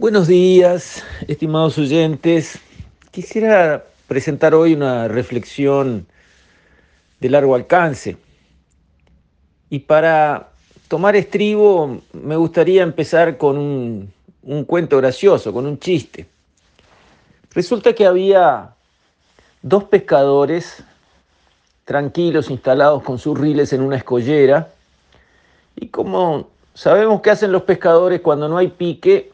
Buenos días, estimados oyentes. Quisiera presentar hoy una reflexión de largo alcance. Y para tomar estribo me gustaría empezar con un, cuento gracioso, con un chiste. Resulta que había dos pescadores tranquilos instalados con sus riles en una escollera y como sabemos que hacen los pescadores cuando no hay pique,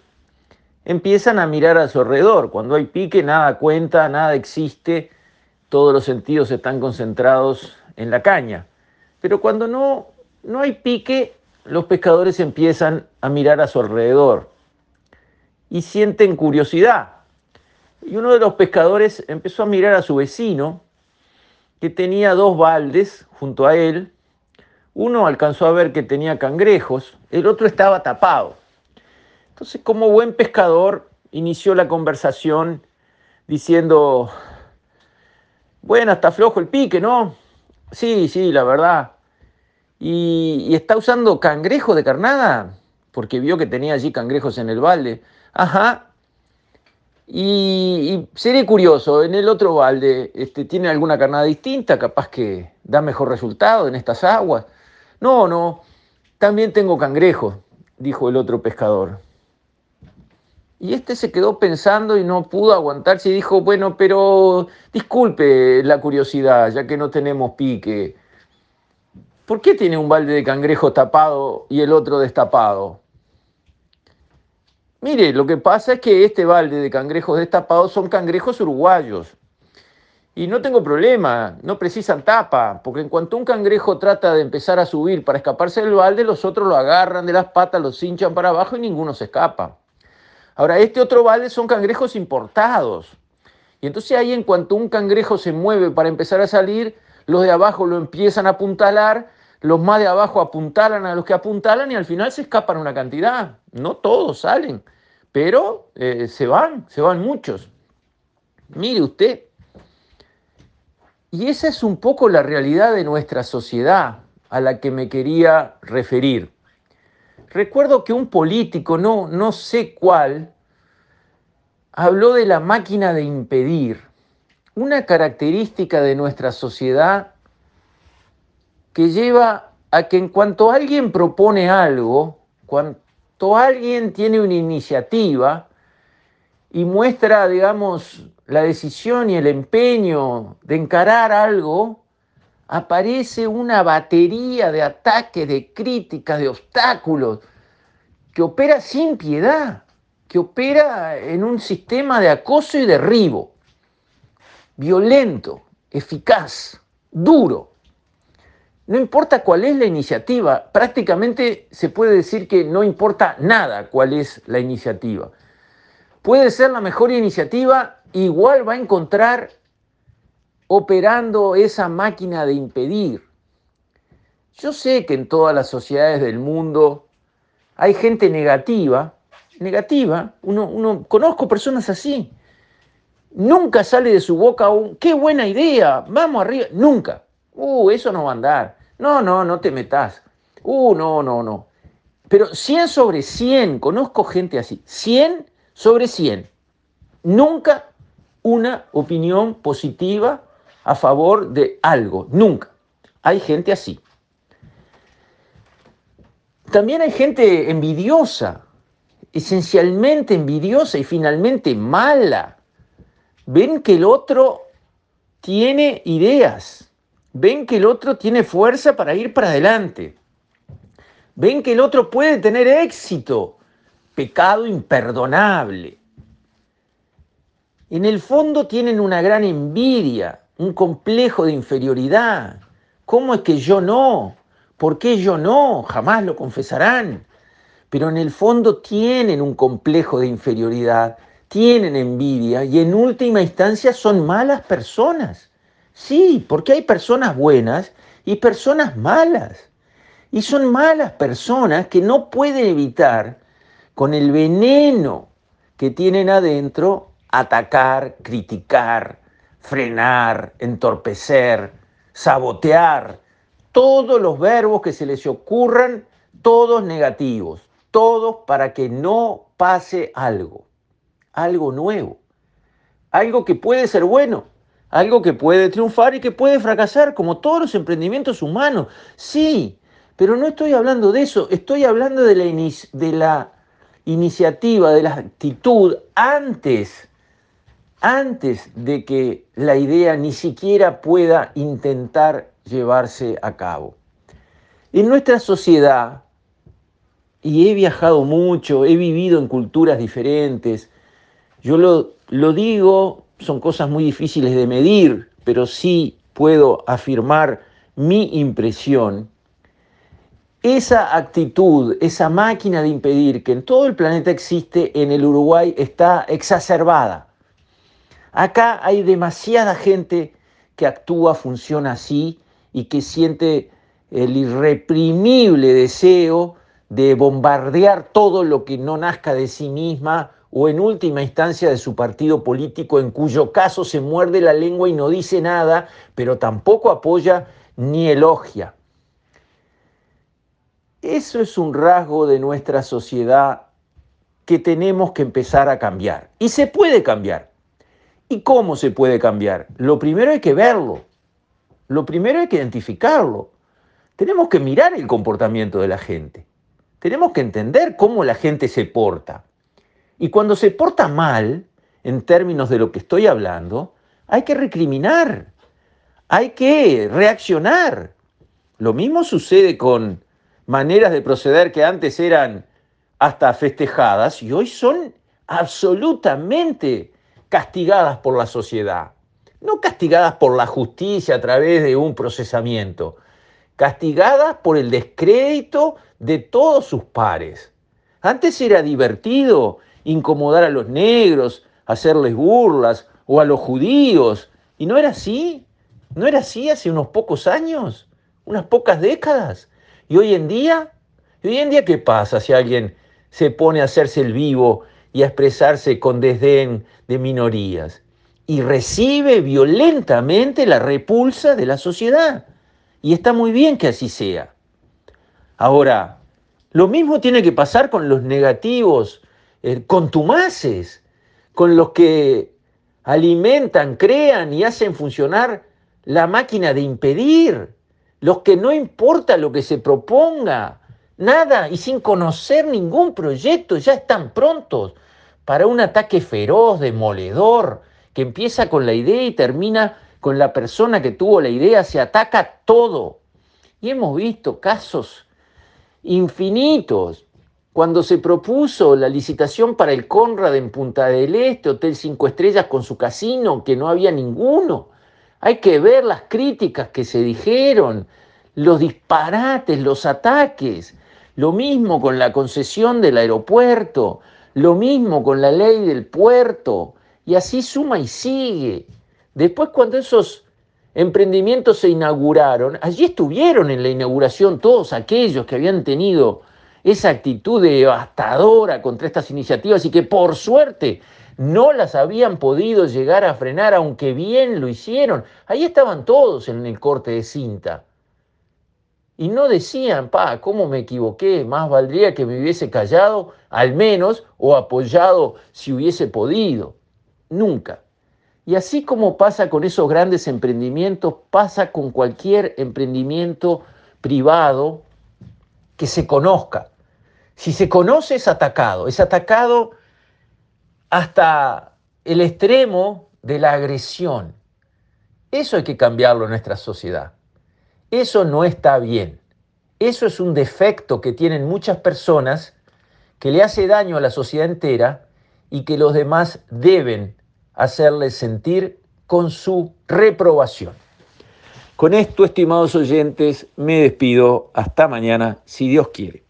empiezan a mirar a su alrededor. Cuando hay pique, nada cuenta, nada existe, todos los sentidos están concentrados en la caña. Pero cuando no, no hay pique, los pescadores empiezan a mirar a su alrededor y sienten curiosidad. Y uno de los pescadores empezó a mirar a su vecino, que tenía dos baldes junto a él. Uno alcanzó a ver que tenía cangrejos, el otro estaba tapado. Entonces, como buen pescador, inició la conversación diciendo, bueno, está flojo el pique, ¿no? Sí, sí, la verdad. ¿Y, está usando cangrejo de carnada? Porque vio que tenía allí cangrejos en el balde. Ajá. Y, y seré curioso, en el otro balde, este, ¿tiene alguna carnada distinta? Capaz que da mejor resultado en estas aguas. No, no, también tengo cangrejos, dijo el otro pescador. Y este se quedó pensando y no pudo aguantarse y dijo, bueno, pero disculpe la curiosidad, ya que no tenemos pique. ¿Por qué tiene un balde de cangrejo tapado y el otro destapado? Mire, lo que pasa es que este balde de cangrejos destapados son cangrejos uruguayos. Y no tengo problema, no precisan tapa, porque en cuanto un cangrejo trata de empezar a subir para escaparse del balde, los otros lo agarran de las patas, los hinchan para abajo y ninguno se escapa. Ahora, este otro balde son cangrejos importados. Y entonces ahí en cuanto un cangrejo se mueve para empezar a salir, los de abajo lo empiezan a apuntalar, los más de abajo apuntalan a los que apuntalan y al final se escapan una cantidad. No todos salen, pero eh, se van, se van muchos. Mire usted. Y esa es un poco la realidad de nuestra sociedad a la que me quería referir. Recuerdo que un político, no, no sé cuál, habló de la máquina de impedir, una característica de nuestra sociedad que lleva a que en cuanto alguien propone algo, cuanto alguien tiene una iniciativa y muestra, digamos, la decisión y el empeño de encarar algo, aparece una batería de ataques, de críticas, de obstáculos, que opera sin piedad, que opera en un sistema de acoso y derribo, violento, eficaz, duro. No importa cuál es la iniciativa, prácticamente se puede decir que no importa nada cuál es la iniciativa. Puede ser la mejor iniciativa, igual va a encontrar operando esa máquina de impedir. Yo sé que en todas las sociedades del mundo hay gente negativa, negativa, uno, uno conozco personas así. Nunca sale de su boca un, qué buena idea, vamos arriba, nunca. Uh, eso no va a andar. No, no, no te metas. Uh, no, no, no. Pero 100 sobre 100, conozco gente así, 100 sobre 100. Nunca una opinión positiva a favor de algo, nunca. Hay gente así. También hay gente envidiosa, esencialmente envidiosa y finalmente mala. Ven que el otro tiene ideas, ven que el otro tiene fuerza para ir para adelante, ven que el otro puede tener éxito, pecado imperdonable. En el fondo tienen una gran envidia, un complejo de inferioridad. ¿Cómo es que yo no? ¿Por qué yo no? Jamás lo confesarán. Pero en el fondo tienen un complejo de inferioridad, tienen envidia y en última instancia son malas personas. Sí, porque hay personas buenas y personas malas. Y son malas personas que no pueden evitar, con el veneno que tienen adentro, atacar, criticar, frenar, entorpecer, sabotear, todos los verbos que se les ocurran, todos negativos, todos para que no pase algo, algo nuevo, algo que puede ser bueno, algo que puede triunfar y que puede fracasar, como todos los emprendimientos humanos. Sí, pero no estoy hablando de eso, estoy hablando de la, de la iniciativa, de la actitud antes, antes de que la idea ni siquiera pueda intentar llevarse a cabo. En nuestra sociedad, y he viajado mucho, he vivido en culturas diferentes, yo lo, digo, son cosas muy difíciles de medir, pero sí puedo afirmar mi impresión, esa actitud, esa máquina de impedir que en todo el planeta existe, en el Uruguay está exacerbada. Acá hay demasiada gente que actúa, funciona así y que siente el irreprimible deseo de bombardear todo lo que no nazca de sí misma o en última instancia de su partido político, en cuyo caso se muerde la lengua y no dice nada, pero tampoco apoya ni elogia. Eso es un rasgo de nuestra sociedad que tenemos que empezar a cambiar. Y se puede cambiar. ¿Y cómo se puede cambiar? Lo primero hay que verlo. Lo primero hay que identificarlo. Tenemos que mirar el comportamiento de la gente. Tenemos que entender cómo la gente se porta. Y cuando se porta mal, en términos de lo que estoy hablando, hay que recriminar, hay que reaccionar. Lo mismo sucede con maneras de proceder que antes eran hasta festejadas y hoy son absolutamente castigadas por la sociedad. No castigadas por la justicia a través de un procesamiento, castigadas por el descrédito de todos sus pares. Antes era divertido incomodar a los negros, hacerles burlas o a los judíos. ¿Y no era así? ¿No era así hace unos pocos años? ¿Unas pocas décadas? ¿Y hoy en día? ¿Y hoy en día qué pasa si alguien se pone a hacerse el vivo y a expresarse con desdén de minorías? Y recibe violentamente la repulsa de la sociedad. Y está muy bien que así sea. Ahora, lo mismo tiene que pasar con los negativos eh, contumaces, con los que alimentan, crean y hacen funcionar la máquina de impedir, los que no importa lo que se proponga, nada, y sin conocer ningún proyecto, ya están prontos para un ataque feroz, demoledor, que empieza con la idea y termina con la persona que tuvo la idea, se ataca todo. Y hemos visto casos infinitos cuando se propuso la licitación para el Conrad en Punta del Este, Hotel Cinco Estrellas con su casino, que no había ninguno. Hay que ver las críticas que se dijeron, los disparates, los ataques. Lo mismo con la concesión del aeropuerto, lo mismo con la ley del puerto, y así suma y sigue. Después cuando esos emprendimientos se inauguraron, allí estuvieron en la inauguración todos aquellos que habían tenido esa actitud devastadora contra estas iniciativas y que por suerte no las habían podido llegar a frenar, aunque bien lo hicieron. Ahí estaban todos en el corte de cinta. Y no decían, pa, ¿cómo me equivoqué? Más valdría que me hubiese callado, al menos, o apoyado si hubiese podido. Nunca. Y así como pasa con esos grandes emprendimientos, pasa con cualquier emprendimiento privado que se conozca, si se conoce es atacado, es atacado hasta el extremo de la agresión. Eso hay que cambiarlo en nuestra sociedad. Eso no está bien. Eso es un defecto que tienen muchas personas que le hace daño a la sociedad entera y que los demás deben hacerles sentir con su reprobación. Con esto, estimados oyentes, me despido. Hasta mañana, si Dios quiere.